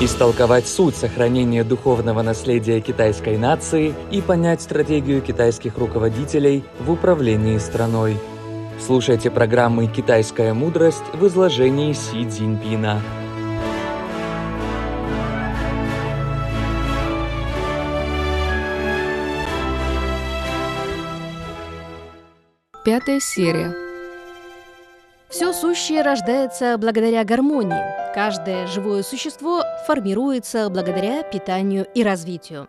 истолковать суть сохранения духовного наследия китайской нации и понять стратегию китайских руководителей в управлении страной. Слушайте программы «Китайская мудрость» в изложении Си Цзиньпина. Пятая серия. Все сущее рождается благодаря гармонии. Каждое живое существо формируется благодаря питанию и развитию.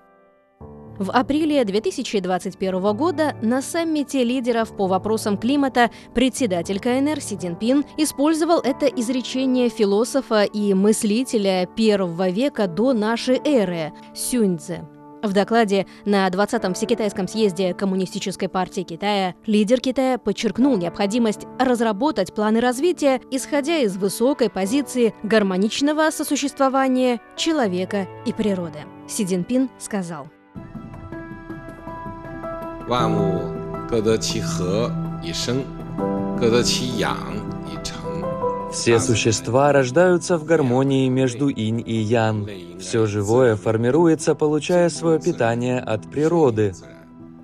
В апреле 2021 года на саммите лидеров по вопросам климата председатель КНР Си Цзиньпин использовал это изречение философа и мыслителя первого века до нашей эры Сюньцзе. В докладе на 20-м Всекитайском съезде Коммунистической партии Китая лидер Китая подчеркнул необходимость разработать планы развития, исходя из высокой позиции гармоничного сосуществования человека и природы. Си Цзиньпин сказал. 万物各得其和以生，各得其养以成。 все существа рождаются в гармонии между инь и ян. Все живое формируется, получая свое питание от природы.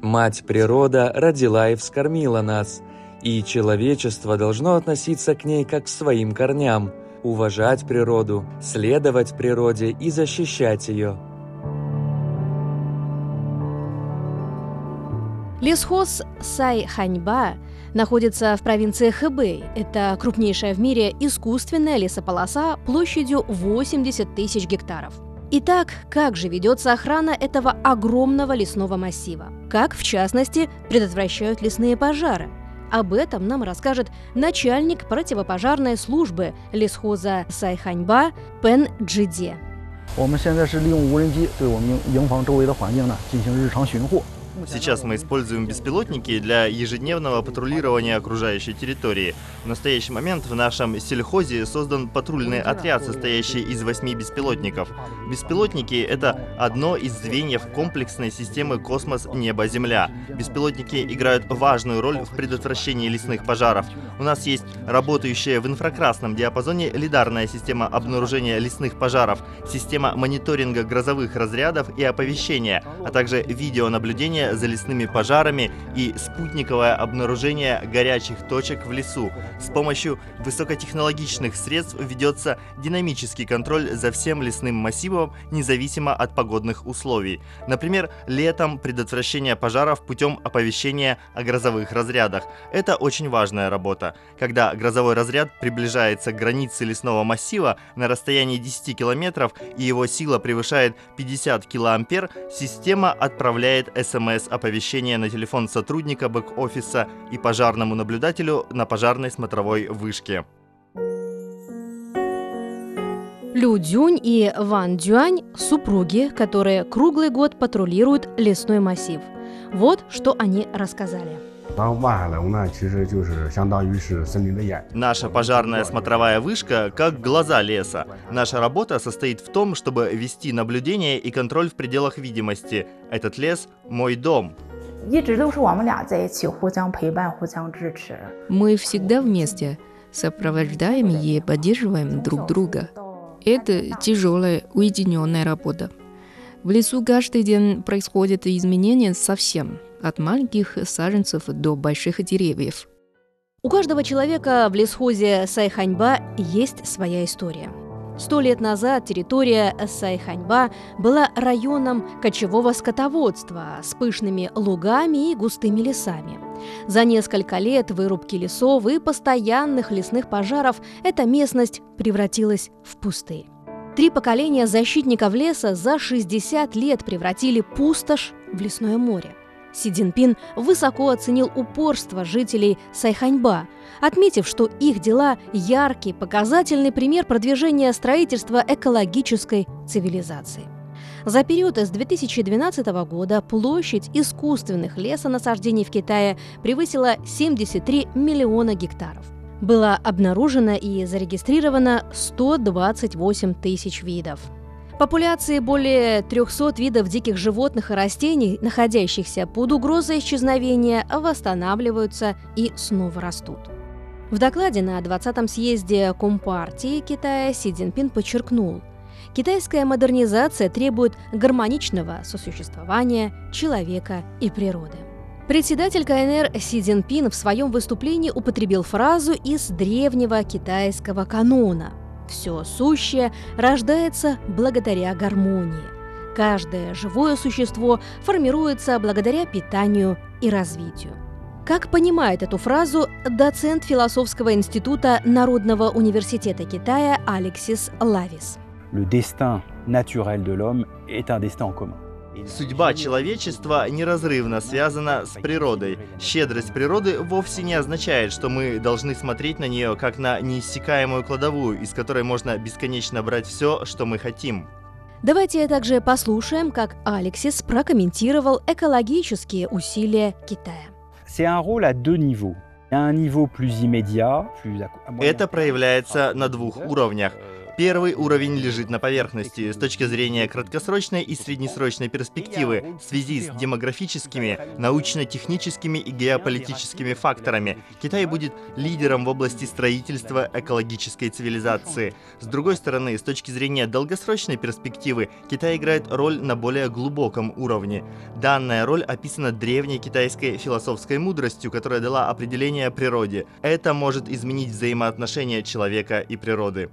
Мать природа родила и вскормила нас, и человечество должно относиться к ней как к своим корням, уважать природу, следовать природе и защищать ее. Лесхоз Сайханьба находится в провинции Хэбэй. Это крупнейшая в мире искусственная лесополоса площадью 80 тысяч гектаров. Итак, как же ведется охрана этого огромного лесного массива? Как, в частности, предотвращают лесные пожары? Об этом нам расскажет начальник противопожарной службы лесхоза Сайханьба Пен Джиде. Мы сейчас используем Сейчас мы используем беспилотники для ежедневного патрулирования окружающей территории. В настоящий момент в нашем сельхозе создан патрульный отряд, состоящий из восьми беспилотников. Беспилотники — это одно из звеньев комплексной системы космос-небо-земля. Беспилотники играют важную роль в предотвращении лесных пожаров. У нас есть работающая в инфракрасном диапазоне лидарная система обнаружения лесных пожаров, система мониторинга грозовых разрядов и оповещения, а также видеонаблюдение за лесными пожарами и спутниковое обнаружение горячих точек в лесу. С помощью высокотехнологичных средств ведется динамический контроль за всем лесным массивом, независимо от погодных условий. Например, летом предотвращение пожаров путем оповещения о грозовых разрядах. Это очень важная работа. Когда грозовой разряд приближается к границе лесного массива на расстоянии 10 километров и его сила превышает 50 килоампер, система отправляет СМС-оповещение на телефон сотрудника бэк-офиса и пожарному наблюдателю на пожарной смотровой вышке. Лю Дюнь и Ван Дюань – супруги, которые круглый год патрулируют лесной массив. Вот что они рассказали. 然后万海龙呢，其实就是相当于是森林的眼。 Наша пожарная смотровая вышка как глаза леса. Наша работа состоит в том, чтобы вести наблюдение и контроль в пределах видимости. Этот лес – мой дом. 一直都是我们俩在一起，互相陪伴，互相支持。 Мы всегда вместе, сопровождаем и поддерживаем друг друга. Это тяжелая, уединенная работа. В лесу каждый день происходят изменения совсем, от маленьких саженцев до больших деревьев. У каждого человека в лесхозе Сайханьба есть своя история. Сто лет назад территория Сайханьба была районом кочевого скотоводства с пышными лугами и густыми лесами. За несколько лет вырубки лесов и постоянных лесных пожаров эта местность превратилась в пустырь. Три поколения защитников леса за 60 лет превратили пустошь в лесное море. Си Цзиньпин высоко оценил упорство жителей Сайханьба, отметив, что их дела – яркий, показательный пример продвижения строительства экологической цивилизации. За период с 2012 года площадь искусственных лесонасаждений в Китае превысила 73 миллиона гектаров. Было обнаружено и зарегистрировано 128 тысяч видов. Популяции более 300 видов диких животных и растений, находящихся под угрозой исчезновения, восстанавливаются и снова растут. В докладе на 20-м съезде Компартии Китая Си Цзиньпин подчеркнул, Китайская модернизация требует гармоничного сосуществования человека и природы. Председатель КНР Си Цзиньпин в своем выступлении употребил фразу из древнего китайского канона «Все сущее рождается благодаря гармонии». Каждое живое существо формируется благодаря питанию и развитию. Как понимает эту фразу доцент философского института Народного университета Китая Алексис Лавис? Le destin naturel de l'homme est un destin commun. Судьба человечества неразрывно связана с природой. Щедрость природы вовсе не означает, что мы должны смотреть на нее как на неиссякаемую кладовую, из которой можно бесконечно брать все, что мы хотим. Давайте также послушаем, как Алексис прокомментировал экологические усилия Китая. C'est un à deux niveaux. Это проявляется на двух уровнях. Первый уровень лежит на поверхности с точки зрения краткосрочной и среднесрочной перспективы в связи с демографическими, научно-техническими и геополитическими факторами. Китай будет лидером в области строительства экологической цивилизации. С другой стороны, с точки зрения долгосрочной перспективы, Китай играет роль на более глубоком уровне. Данная роль описана древней китайской философской мудростью, которая дала определение природе. Это может изменить взаимоотношения человека и природы.